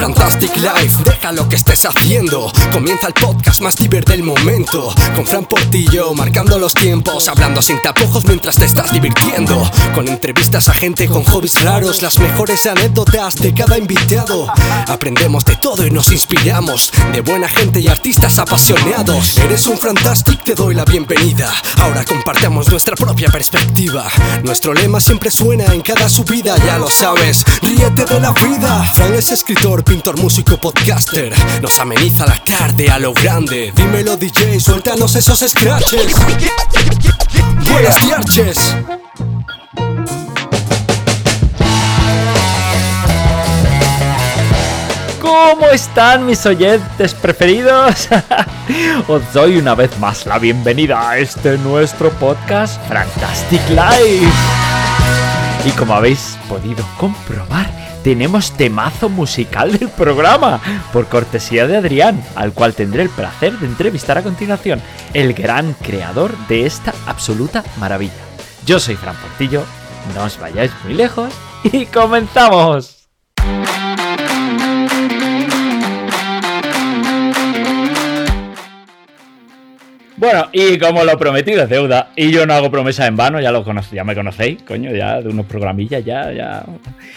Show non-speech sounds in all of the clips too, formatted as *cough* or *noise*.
Fantastic Life, deja lo que estés haciendo. Comienza el podcast más divertido del momento. Con Fran Portillo, marcando los tiempos, hablando sin tapujos mientras te estás divirtiendo. Con entrevistas a gente con hobbies raros, las mejores anécdotas de cada invitado. Aprendemos de todo y nos inspiramos. De buena gente y artistas apasionados. Eres un Fantastic, te doy la bienvenida. Ahora compartamos nuestra propia perspectiva. Nuestro lema siempre suena en cada subida, ya lo sabes. Ríete de la vida. Fran es escritor, pintor, músico, podcaster. Nos ameniza la tarde a lo grande. Dímelo, DJ, suéltanos esos scratches. Buenas. ¿Cómo están mis oyentes preferidos? *laughs* Os doy una vez más la bienvenida a este nuestro podcast Fantastic Life. Y como habéis podido comprobar, tenemos temazo musical del programa, por cortesía de Adrián, al cual tendré el placer de entrevistar a continuación, el gran creador de esta absoluta maravilla. Yo soy Fran Portillo, no os vayáis muy lejos y comenzamos. Bueno, y como lo prometido es deuda, y yo no hago promesas en vano, ya lo ya me conocéis, coño, ya de unos programillas, ya, ya.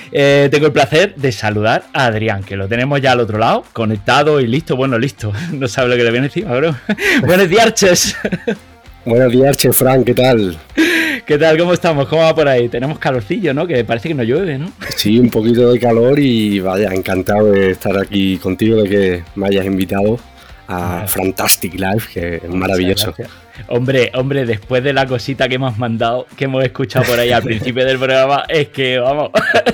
Eh, tengo el placer de saludar a Adrián, que lo tenemos ya al otro lado, conectado y listo, bueno, listo. *laughs* No sabe lo que le viene encima, bro. *laughs* Buenos días, *laughs* Buenos días, Frank, ¿qué tal? ¿Qué tal? ¿Cómo estamos? ¿Cómo va por ahí? Tenemos calorcillo, ¿no? Que parece que no llueve, ¿no? Sí, un poquito de calor y vaya, encantado de estar aquí contigo, de que me hayas invitado a Fantastic Life, que es maravilloso. Hombre, hombre, después de la cosita que hemos mandado, que hemos escuchado por ahí al principio del programa, es que, vamos,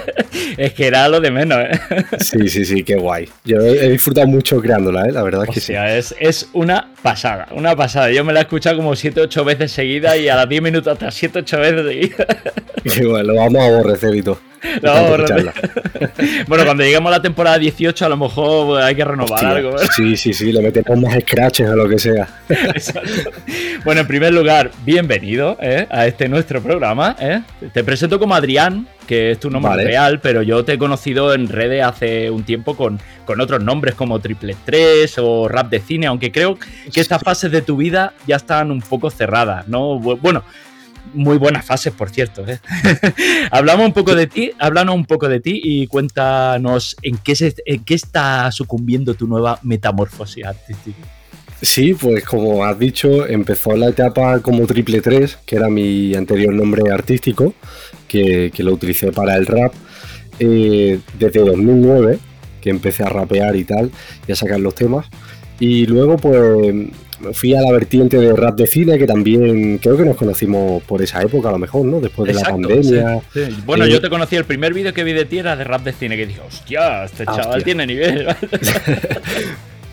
*laughs* es que era lo de menos, ¿eh? Sí, sí, sí, qué guay. Yo he disfrutado mucho creándola, ¿eh? La verdad es que sí. Es, es una pasada, una pasada. Yo me la he escuchado como 7 8 veces seguida y a las 10 minutos hasta 7 8 veces seguida. *laughs* Qué guay, lo vamos a aborrecer y todo. *laughs* *laughs* bueno, cuando lleguemos a la temporada 18, a lo mejor hay que renovar algo. ¿eh? Sí, sí, sí, le metemos más scratches a lo que sea. *laughs* Bueno, en primer lugar, bienvenido ¿eh? a este nuestro programa. ¿eh? Te presento como Adrián, que es tu nombre real, pero yo te he conocido en redes hace un tiempo con, con otros nombres como Triple 3 o Rap de Cine, aunque creo que estas fases de tu vida ya están un poco cerradas, ¿no? Bueno, muy buenas fases, por cierto. ¿eh? *laughs* Hablamos un poco de ti, háblanos un poco de ti y cuéntanos en qué, en qué está sucumbiendo tu nueva metamorfosis artística. Sí, pues como has dicho, empezó la etapa como Triple 3, que era mi anterior nombre artístico, que, lo utilicé para el rap, eh, desde 2009, que empecé a rapear y tal, y a sacar los temas. Y luego pues fui a la vertiente de rap de cine, que también creo que nos conocimos por esa época, a lo mejor, ¿no? Después de la pandemia. Bueno, yo te conocí, el primer vídeo que vi de ti era de rap de cine, que dije, hostia, este ah, chaval tiene nivel. *laughs*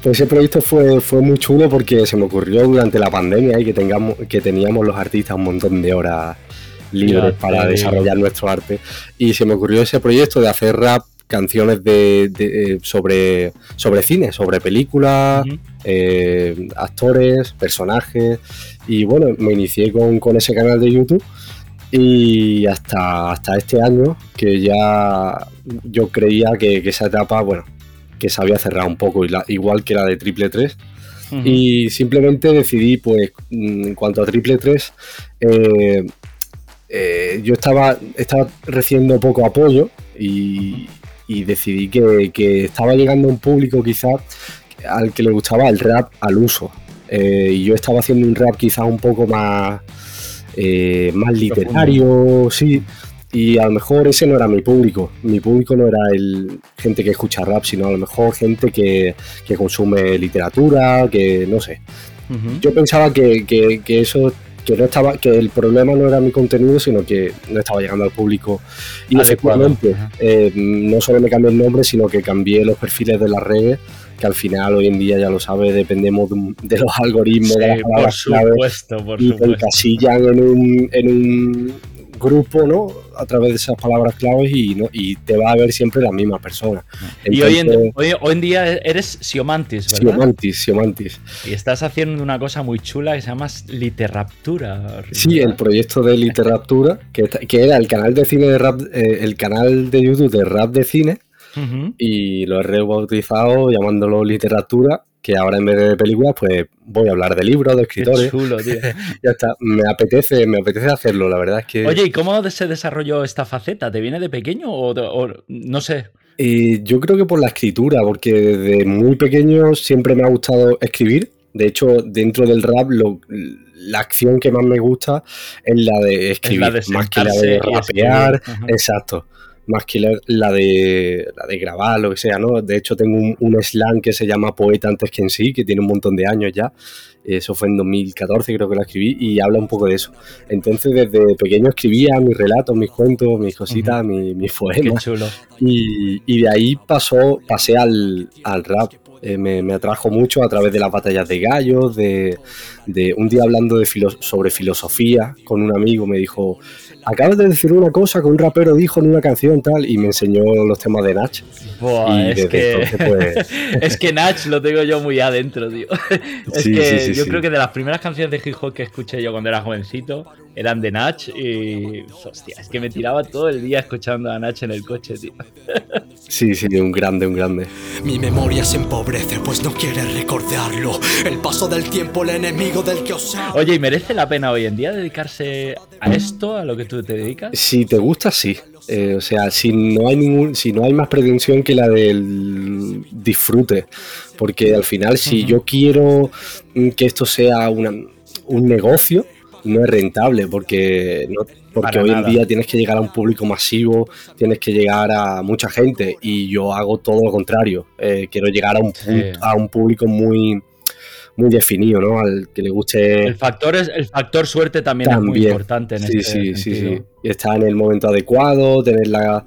Pues ese proyecto fue, fue muy chulo porque se me ocurrió durante la pandemia y que, tengamos, que teníamos los artistas un montón de horas libres para desarrollar nuestro arte. Y se me ocurrió ese proyecto de hacer rap canciones de, eh, sobre, sobre cine, sobre películas, eh, actores, personajes. Y bueno, me inicié con, ese canal de YouTube y hasta, hasta este año que ya yo creía que, esa etapa, bueno, que se había cerrado un poco, igual que la de Triple 3. Y simplemente decidí, pues, en cuanto a Triple 3, eh, yo estaba, estaba recibiendo poco apoyo y, y decidí que, estaba llegando un público quizás al que le gustaba el rap al uso. Eh, y yo estaba haciendo un rap quizás un poco más, eh, más literario, sí. Y a lo mejor ese no era mi público. Mi público no era el gente que escucha rap, sino a lo mejor gente que, consume literatura, que no sé. Yo pensaba que, que eso que no estaba, que el problema no era mi contenido, sino que no estaba llegando al público. Y efectivamente, eh, no solo me cambié el nombre, sino que cambié los perfiles de las redes, que al final hoy en día ya lo sabes, dependemos de, los algoritmos, de las palabras por supuesto, por y te encasillan en un, en un grupo, ¿no? A través de esas palabras claves y, ¿no? y te va a ver siempre la misma persona. y hoy en, hoy, en, día eres Siomantis, ¿verdad? Siomantis, Siomantis. Y estás haciendo una cosa muy chula que se llama Literraptura. Sí, el proyecto de Literraptura, que, que era el canal de cine de rap, eh, el canal de YouTube de rap de cine, y lo he rebautizado llamándolo literatura, que ahora en vez de películas, pues voy a hablar de libros, de escritores. chulo, *laughs* tío. ya está, me apetece, me apetece hacerlo, la verdad es que... Oye, ¿y cómo se desarrolló esta faceta? ¿Te viene de pequeño o, no sé? yo creo que por la escritura, porque desde muy pequeño siempre me ha gustado escribir. De hecho, dentro del rap, la acción que más me gusta es la de escribir, más que la de rapear. Exacto más que la, de, la de grabar, lo que sea, ¿no? De hecho, tengo un, un, slang que se llama Poeta antes que en sí, que tiene un montón de años ya. Eso fue en 2014, creo que lo escribí, y habla un poco de eso. Entonces, desde pequeño escribía mis relatos, mis cuentos, mis cositas, mis, poemas. Y, y, de ahí pasó, pasé al, al rap. Eh, me, me, atrajo mucho a través de las batallas de gallos, de, de un día hablando de sobre filosofía con un amigo, me dijo, acabas de decir una cosa que un rapero dijo en una canción tal y me enseñó los temas de Nach. es, que, pues, *laughs* es que Nach lo tengo yo muy adentro, tío. *laughs* Es que yo creo que de las primeras canciones de hip hop que escuché yo cuando era jovencito eran de Nach y hostia, es que me tiraba todo el día escuchando a Nach en el coche, tío. *laughs* Sí, sí, un grande, un grande. Mi memoria se empobrece pues no quiere recordarlo. El paso del tiempo, el enemigo del que os Oye, ¿y merece la pena hoy en día dedicarse a esto, a lo que tú te dedicas? Si te gusta, sí. Eh, o sea, si no hay ningún, si no hay más pretensión que la del disfrute, porque al final si yo quiero que esto sea un negocio, no es rentable, porque porque hoy en día tienes que llegar a un público masivo, tienes que llegar a mucha gente y yo hago todo lo contrario. Eh, quiero llegar a un, a un público muy muy definido, ¿no? Al que le guste. El factor, es, el factor suerte también, es muy importante en sí, este sí, sí, sí. Está en el momento adecuado, tener la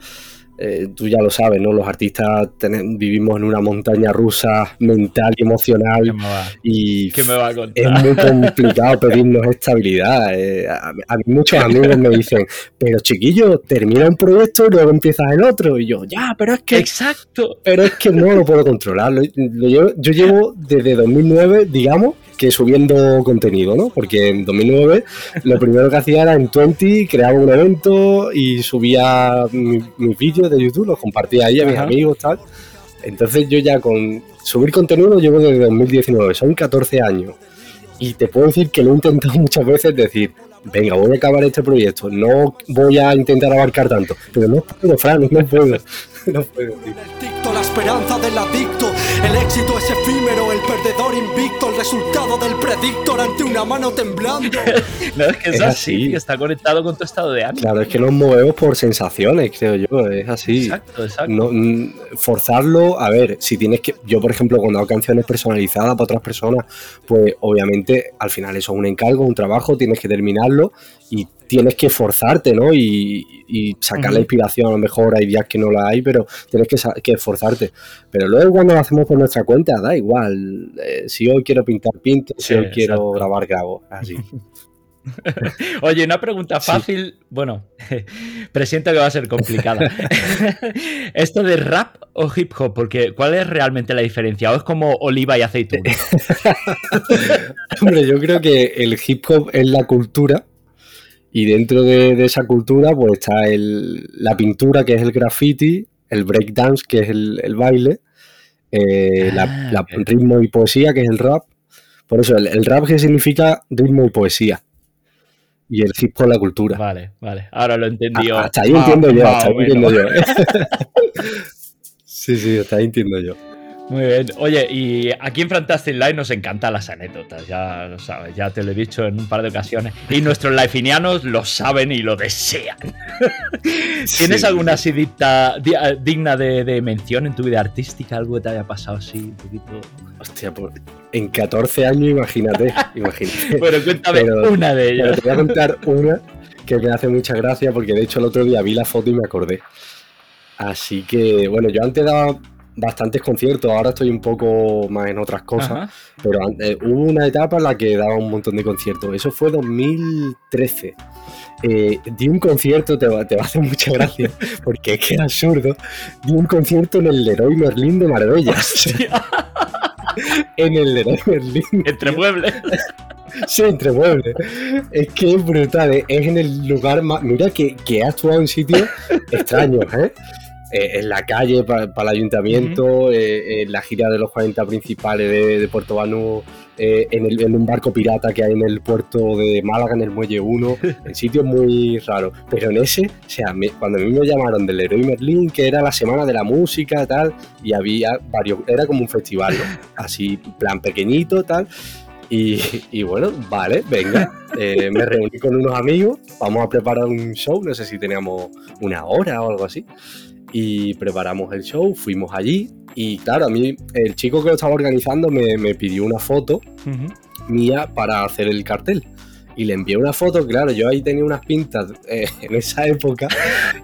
eh, tú ya lo sabes, ¿no? Los artistas vivimos en una montaña rusa mental y emocional y ¿Qué me va a contar? es muy *laughs* complicado pedirnos estabilidad. Eh, a, mí muchos amigos me dicen, pero chiquillo, termina un proyecto y luego empiezas el otro. Y yo, ya, pero es que... Exacto. Pero es que no lo puedo controlar. yo, yo llevo desde 2009, digamos, que subiendo contenido, ¿no? Porque en 2009 lo primero que hacía era en 20, creaba un evento y subía mis, vídeos de YouTube, los compartía ahí a mis amigos, tal. Entonces yo ya con subir contenido llevo desde 2019, son 14 años. Y te puedo decir que lo he intentado *laughs* muchas veces decir, venga, voy a acabar este proyecto, no voy a intentar abarcar tanto. Pero no puedo, Fran, no puedo. *laughs* no puedo, La esperanza del adicto, el éxito es efímero, el perdedor invicto, el resultado del predictor ante una mano temblando. *laughs* no, es que es, así, está conectado con tu estado de ánimo. Claro, es que nos movemos por sensaciones, creo yo, es así. Exacto, exacto. No, forzarlo, a ver, si tienes que. Yo, por ejemplo, cuando hago canciones personalizadas para otras personas, pues obviamente al final eso es un encargo, un trabajo, tienes que terminarlo y tienes que forzarte, ¿no? Y, sacar la inspiración, a lo mejor hay días que no la hay, pero tienes que, esforzarte. Pero luego cuando lo hacemos por nuestra cuenta, da igual. Eh, si hoy quiero pintar, pinto, si hoy quiero grabar, grabo, así. *laughs* Oye, una pregunta fácil, bueno, *laughs* presiento que va a ser complicada. *laughs* ¿Esto de rap o hip hop? Porque ¿cuál es realmente la diferencia? ¿O es como oliva y aceituna? Hombre, yo creo que el hip hop es la cultura y dentro de, esa cultura pues está el, la pintura, que es el graffiti, el breakdance, que es el, baile, eh, la, ah, ritmo y poesía, que es el rap. Por eso, el, rap que significa ritmo y poesía. Y el hip hop la cultura. Vale, vale. Ahora lo entendí Hasta ahí entiendo yo, hasta ahí entiendo yo. *laughs* *laughs* sí, sí, hasta ahí entiendo yo. Muy bien. Oye, y aquí en Fantastic Live nos encantan las anécdotas, ya lo sabes, ya te lo he dicho en un par de ocasiones. Y *laughs* nuestros lifinianos lo saben y lo desean. *laughs* ¿Tienes alguna así digna de, mención en tu vida artística? ¿Algo que te haya pasado así un poquito? Hostia, pues en 14 años, imagínate. *laughs* imagínate. bueno, cuéntame una de ellas. te voy a contar una que me hace mucha gracia porque de hecho el otro día vi la foto y me acordé. Así que, bueno, yo antes daba bastantes conciertos, ahora estoy un poco más en otras cosas, pero eh, hubo una etapa en la que daba un montón de conciertos, eso fue 2013. Eh, di un concierto, te va, te va, a hacer mucha gracia, *laughs* porque es que era absurdo. Di un concierto en el Leroy Merlin de Marbella. *laughs* *laughs* en el Leroy Merlin. Entre muebles. Sí, entre muebles. Es que es brutal, ¿eh? es en el lugar más. Mira que, que he actuado en sitios extraños, ¿eh? Eh, en la calle para el ayuntamiento, eh, en la gira de los 40 principales de, Puerto Banú, eh, en, un barco pirata que hay en el puerto de Málaga, en el Muelle 1, *laughs* en sitios muy raros. Pero en ese, o sea, cuando a mí me llamaron del Leroy Merlin, que era la semana de la música, tal, y había varios, era como un festival, *laughs* así, plan pequeñito, tal. Y, bueno, vale, venga. me reuní con unos amigos, vamos a preparar un show, no sé si teníamos una hora o algo así y preparamos el show, fuimos allí y claro, a mí el chico que lo estaba organizando me, pidió una foto mía para hacer el cartel. Y le envié una foto, claro, yo ahí tenía unas pintas eh, *laughs* en esa época.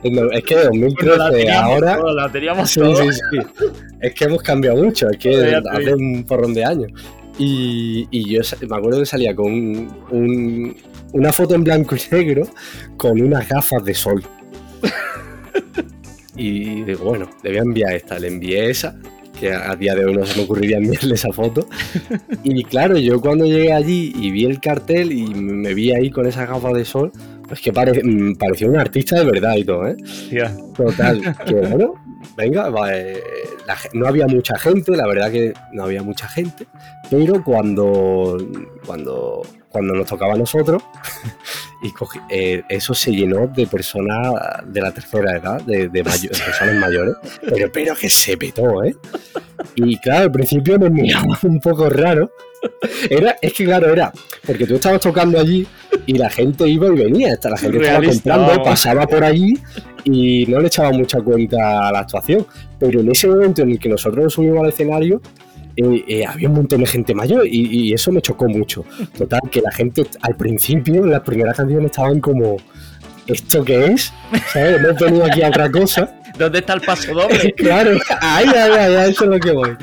es que de 2013 ahora. la teníamos sí, sí, sí. Es que hemos cambiado mucho, es que hace un porrón de años. Y, y, yo me acuerdo que salía con un, una foto en blanco y negro con unas gafas de sol. *laughs* Y digo, bueno, le voy a enviar esta. Le envié esa, que a día de hoy no se me ocurriría *laughs* enviarle esa foto. *laughs* Y claro, yo cuando llegué allí y vi el cartel y me vi ahí con esa gafa de sol, pues que mm, parecía un artista de verdad y todo, ¿eh? Total, *laughs* que bueno, venga, eh, no había mucha gente, la verdad que no había mucha gente, pero cuando, cuando, cuando nos tocaba a nosotros, *laughs* y eh, eso se llenó de personas de la tercera edad, de, personas mayores, pero, pero que se petó, ¿eh? Y claro, al principio nos miraba un poco raro. Era, es que claro, era porque tú estabas tocando allí y la gente iba y venía, la gente estaba comprando, pasaba por allí y no le echaba mucha cuenta a la actuación. Pero en ese momento en el que nosotros nos subimos al escenario, eh, eh, había un montón de gente mayor y, eso me chocó mucho. Total, que la gente al principio, en las primeras canciones, estaban como, ¿esto qué es? ¿Sabes? No he venido aquí a otra cosa. *laughs* ¿Dónde está el paso doble? *laughs* claro, ahí, ahí, ahí, eso es lo que voy.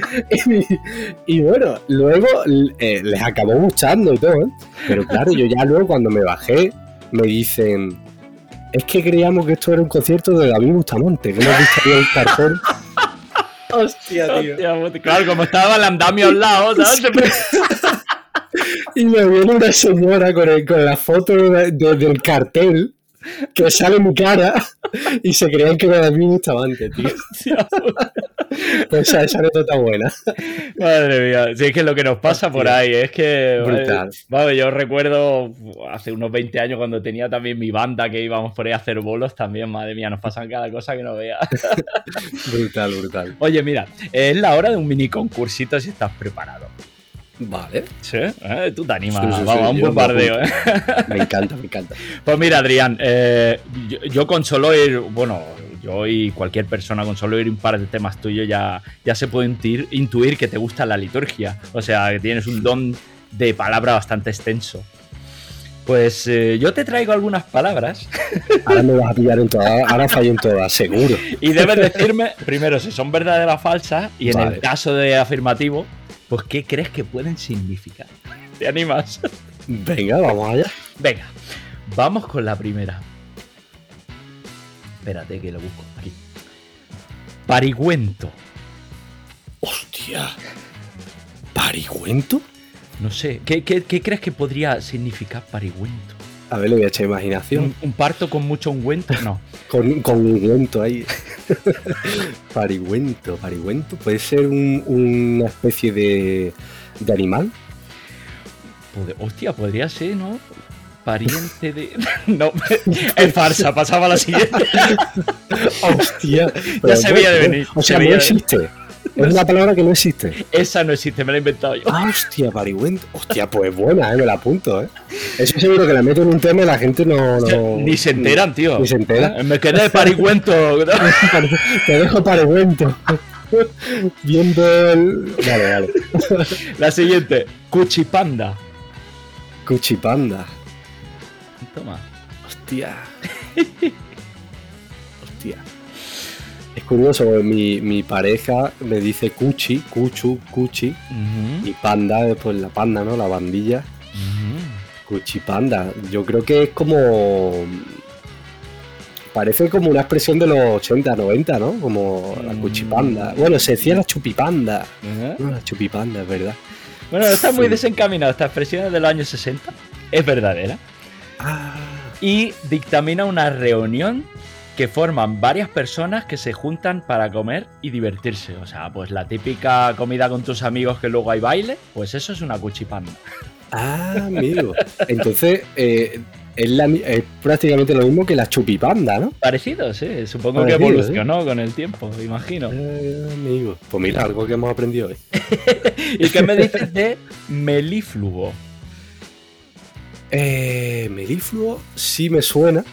*laughs* Y, bueno, luego eh, les acabó gustando y todo, Pero claro, yo ya luego cuando me bajé, me dicen, es que creíamos que esto era un concierto de David Bustamante, que hemos visto el cartón Hostia, tío. claro, como estaba el andamio al lado, ¿sabes? *laughs* y me viene una señora con, con la foto del cartel que sale mi cara *laughs* y se creían que era mí Bustamante, tío. *laughs* pues esa, esa anécdota buena. Madre mía, si es que lo que nos pasa por ahí es que. Brutal. Vale, yo recuerdo hace unos 20 años cuando tenía también mi banda que íbamos por ahí a hacer bolos también, madre mía, nos pasan cada cosa que no vea. *laughs* brutal, brutal. Oye, mira, es la hora de un mini concursito si estás preparado. Vale. Sí, ¿Eh? tú te animas. Vamos, a un bombardeo. ¿eh? Me encanta, me encanta. Pues mira, Adrián, eh, yo, con solo ir, bueno, yo y cualquier persona con solo ir un par de temas tuyos ya, ya se puede intuir, que te gusta la liturgia. O sea, que tienes un don de palabra bastante extenso. Pues yo te traigo algunas palabras. *laughs* Ahora me vas a pillar en todas, ahora fallo en todas, seguro. Y debes decirme, primero, si son verdaderas o falsas, y en el caso de afirmativo, pues ¿qué crees que pueden significar? *laughs* ¿Te animas? Venga, vamos allá. Venga, vamos con la primera. Espérate que lo busco aquí. Parigüento. Hostia. ¿Parigüento? No sé, ¿qué, crees que podría significar parigüento? A ver, le voy a echar imaginación. ¿Un, parto con mucho ungüento? No. *laughs* con, con ungüento ahí. *laughs* parigüento, parigüento. ¿Puede ser una especie de, de animal? hostia, podría ser, ¿no? Pariente de. *laughs* No, es farsa, pasaba a la siguiente. hostia. Ya se veía de venir. O sea, no existe. Es una palabra que no existe. Esa no existe, me la he inventado yo. Ah, hostia, parigüento. Hostia, pues buena, eh, me la apunto, eh. Eso seguro que la meto en un tema y la gente no. ni se enteran, tío. Ni se enteran. Eh, me quedé de parigüento. *laughs* Te dejo parigüento. Viendo el. Vale, vale. La siguiente, Cuchipanda. Cuchipanda. Toma. Hostia. *laughs* Hostia. Es curioso, mi, mi pareja me dice cuchi, cuchu, cuchi, y panda, pues la panda, ¿no? La bandilla. Cuchi panda. Yo creo que es como. Parece como una expresión de los 80, 90, ¿no? Como la cuchipanda. Mm. Bueno, se decía la chupipanda. No, la chupipanda, es verdad. Bueno, está muy desencaminado. Esta expresión es de los años 60. Es verdadera. Ah. Y dictamina una reunión que forman varias personas que se juntan para comer y divertirse. O sea, pues la típica comida con tus amigos que luego hay baile, pues eso es una cuchipanda. Ah, amigo. Entonces, eh, es, prácticamente lo mismo que la chupipanda, ¿no? Parecido, sí. Supongo que evolucionó con el tiempo, imagino. Eh, amigo. Pues mira, algo que hemos aprendido hoy. *laughs* ¿Y qué me dices de melífluo? Eh, melífluo sí me suena.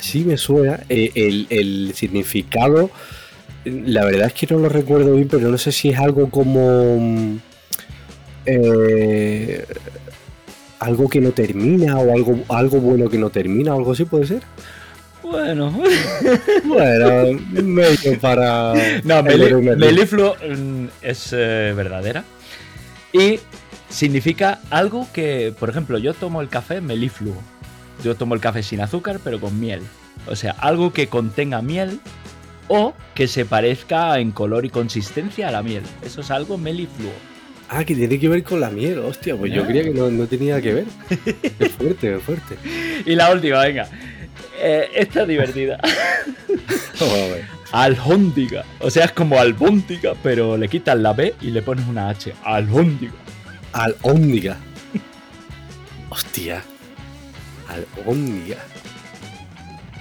Sí me suena. Eh, el, significado, la verdad es que no lo recuerdo bien, pero no sé si es algo como... Mm, eh, algo que no termina o algo, algo bueno que no termina o algo así puede ser. Bueno. *laughs* bueno, medio para. No, melifluo mm, es eh, verdadera. Y significa algo que, por ejemplo, yo tomo el café melifluo. Yo tomo el café sin azúcar, pero con miel. O sea, algo que contenga miel o que se parezca en color y consistencia a la miel. Eso es algo melifluo. Ah, que tiene que ver con la miel, hostia, pues yo creía que no, tenía que ver. *laughs* Es fuerte, es fuerte. Y la última, venga. Eh, esta es divertida. *laughs* Alhóndiga. O sea, es como albóndiga, pero le quitas la B y le pones una H. Alhóndiga. Alhóndiga. Hostia. Alhóndiga.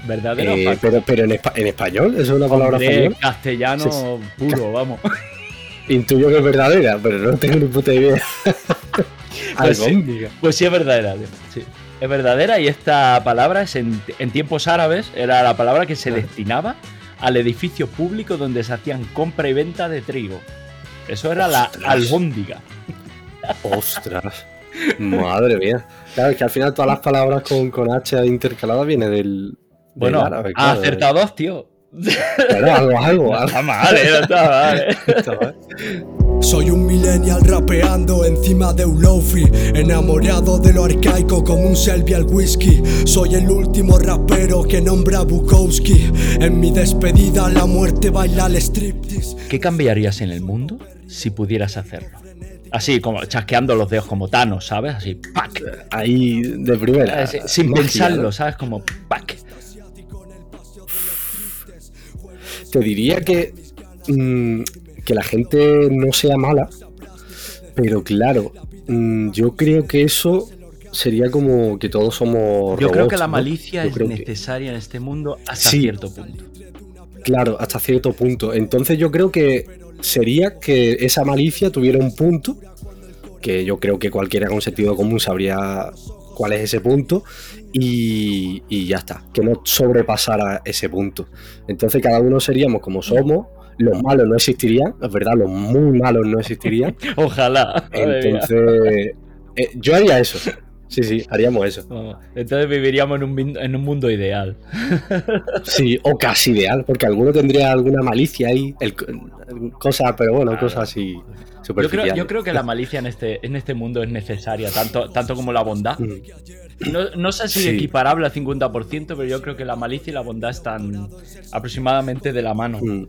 ¿Verdadero? Eh, pero pero en, español, ¿eso es una palabra español? castellano puro, vamos. *laughs* Intuyo que es verdadera, pero no tengo ni puta idea. *laughs* pues, sí, pues sí es verdadera, sí. Es verdadera y esta palabra es en, tiempos árabes era la palabra que se ah. destinaba al edificio público donde se hacían compra y venta de trigo. Eso era la albóndiga. Ostras. Madre mía. Claro, es que al final todas las palabras con, con H intercaladas vienen del, bueno, árabe. Ha acertado dos, tío. Pero algo, *laughs* algo, Está *laughs* mal, eh, está mal. Soy un millennial rapeando encima de un lofi Enamorado de lo arcaico como un selvi al whisky Soy el último rapero que nombra Bukowski En mi despedida la muerte baila al striptease ¿Qué cambiarías en el mundo si pudieras hacerlo? Así, como chasqueando los dedos como Thanos, ¿sabes? Así, ¡pac! Ahí de primera. Sin pensarlo, ¿sabes? Como ¡pac! te diría que, mm, que la gente no sea mala, pero claro, mm, yo creo que eso sería como que todos somos. Yo creo que la malicia es necesaria en este mundo hasta cierto punto. Claro, hasta cierto punto. Entonces yo creo que sería que esa malicia tuviera un punto, que yo creo que cualquiera con sentido común sabría cuál es ese punto y, ya está, que no sobrepasara ese punto. Entonces cada uno seríamos como somos, los malos no existirían, es verdad, los muy malos no existirían. *laughs* Ojalá. Entonces, eh, yo haría eso. Sí, sí, haríamos eso. Oh, entonces viviríamos en un, en un, mundo ideal. Sí, o casi ideal, porque alguno tendría alguna malicia ahí, el, cosas, pero bueno, cosas así. Yo creo, yo creo, que la malicia en este, en este mundo es necesaria, tanto, tanto como la bondad. Mm. No, sé si equiparable al 50%, pero yo creo que la malicia y la bondad están aproximadamente de la mano. Mm.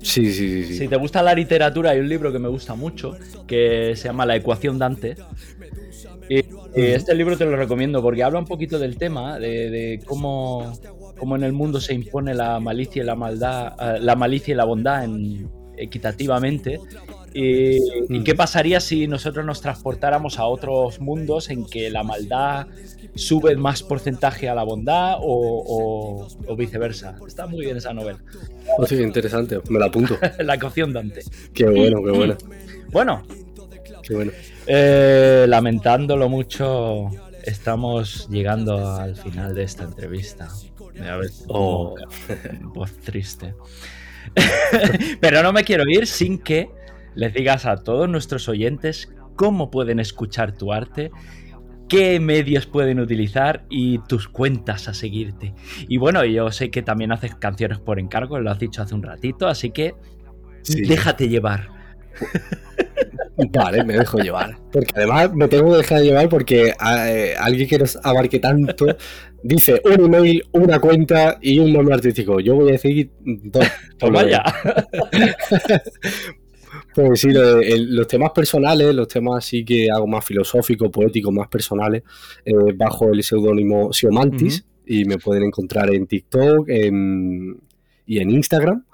Sí, sí, sí, Si te gusta la literatura, hay un libro que me gusta mucho que se llama La ecuación Dante. Y, este libro te lo recomiendo porque habla un poquito del tema, de, cómo, cómo, en el mundo se impone la malicia y la maldad, eh, la malicia y la bondad equitativamente ¿Y, qué pasaría si nosotros nos transportáramos a otros mundos en que la maldad sube más porcentaje a la bondad o, viceversa? Está muy bien esa novela. Oh, sí, interesante, me la apunto. *laughs* la ecuación Dante. Qué bueno, qué bueno. Bueno. Qué bueno. Eh, lamentándolo mucho, estamos llegando al final de esta entrevista. A ver, oh. voz triste. *laughs* Pero no me quiero ir sin que les digas a todos nuestros oyentes cómo pueden escuchar tu arte, qué medios pueden utilizar y tus cuentas a seguirte. Y bueno, yo sé que también haces canciones por encargo, lo has dicho hace un ratito, así que déjate llevar. *laughs* Vale, me dejo llevar. Porque además me tengo que dejar llevar porque eh, alguien que nos abarque tanto dice un email, una cuenta y un nombre artístico. Yo voy a decir dos. Toma ya. Pues sí, los temas personales, los temas así que hago más filosóficos, poéticos, más personales, eh, bajo el seudónimo Siomantis, y me pueden encontrar en TikTok y en Instagram.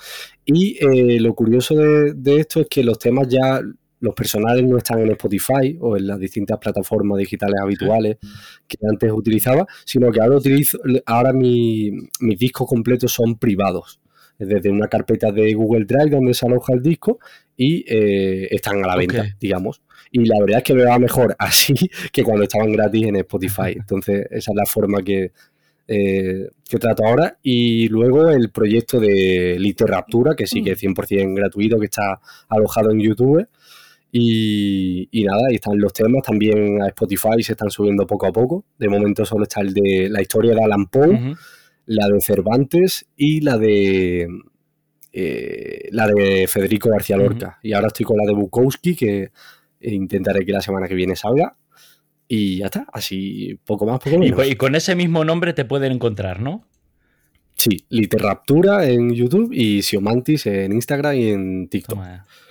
Y eh, lo curioso de, esto es que los temas ya, los personales no están en Spotify o en las distintas plataformas digitales habituales que antes utilizaba, sino que ahora utilizo, ahora mis discos completos son privados desde una carpeta de Google Drive donde se aloja el disco y eh, están a la venta, digamos. Y la verdad es que me va mejor *laughs* así que cuando estaban gratis en Spotify. Entonces, esa es la forma que, eh, que trato ahora. Y luego el proyecto de Literaptura, que sí que es 100% gratuito, que está alojado en YouTube. Y, nada, ahí están los temas. También a Spotify se están subiendo poco a poco. De momento solo está el de la historia de Alan Poe la de Cervantes y la de eh, la de Federico García Lorca. Y ahora estoy con la de Bukowski, que intentaré que la semana que viene salga. Y ya está, así poco más, poco menos. Y, con ese mismo nombre te pueden encontrar, ¿no? Sí, Literraptura en YouTube y Siomantis en Instagram y en TikTok.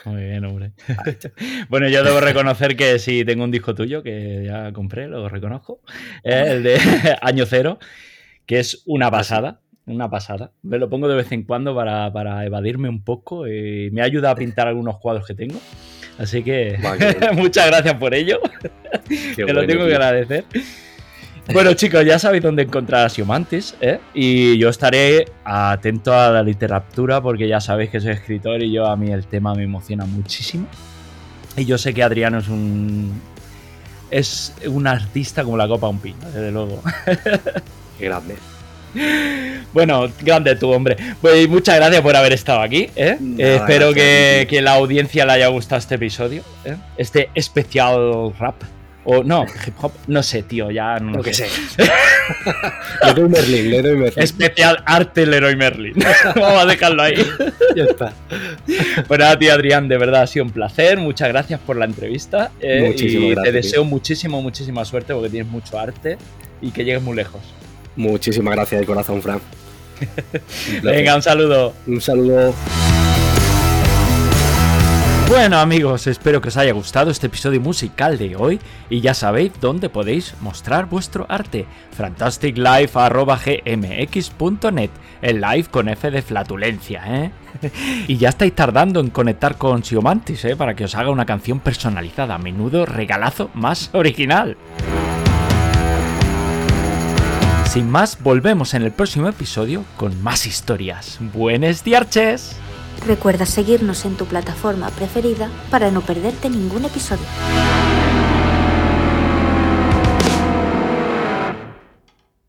Muy bien, hombre. *laughs* bueno, yo debo reconocer que sí tengo un disco tuyo que ya compré, lo reconozco. el de *laughs* Año Cero que es una pasada, una pasada. Me lo pongo de vez en cuando para, evadirme un poco y me ayuda a pintar algunos cuadros que tengo. Así que *laughs* muchas gracias por ello. Te lo tengo que agradecer. Bueno, chicos, ya sabéis dónde encontrar a Siomantis, ¿eh? Y yo estaré atento a la literatura porque ya sabéis que soy escritor y yo a mí el tema me emociona muchísimo. Y yo sé que Adriano es un. Es un artista como la copa un pino, desde luego. grande. Bueno, grande tú, hombre. Pues muchas gracias por haber estado aquí. ¿eh? espero que, que, la audiencia le haya gustado este episodio. ¿eh? Este especial rap. O no, hip hop, no sé, tío, ya no lo que sé. *laughs* Leroy Merlin, Leroy Merlin. Especial arte Leroy Merlin. *laughs* Vamos a dejarlo ahí. ya está. Bueno, a ti, Adrián, de verdad ha sido un placer. Muchas gracias por la entrevista. Eh, y te deseo muchísimo, muchísima suerte porque tienes mucho arte y que llegues muy lejos. Muchísimas gracias de corazón, Fran. *laughs* Venga, un saludo. Un saludo. Bueno amigos, espero que os haya gustado este episodio musical de hoy y ya sabéis dónde podéis mostrar vuestro arte. fantasticlife.gmx.net, el live con F de flatulencia, ¿eh? *laughs* y ya estáis tardando en conectar con Siomantis, ¿eh? Para que os haga una canción personalizada, menudo regalazo más original. Sin más, volvemos en el próximo episodio con más historias. ¡Buenos diarches! Recuerda seguirnos en tu plataforma preferida para no perderte ningún episodio.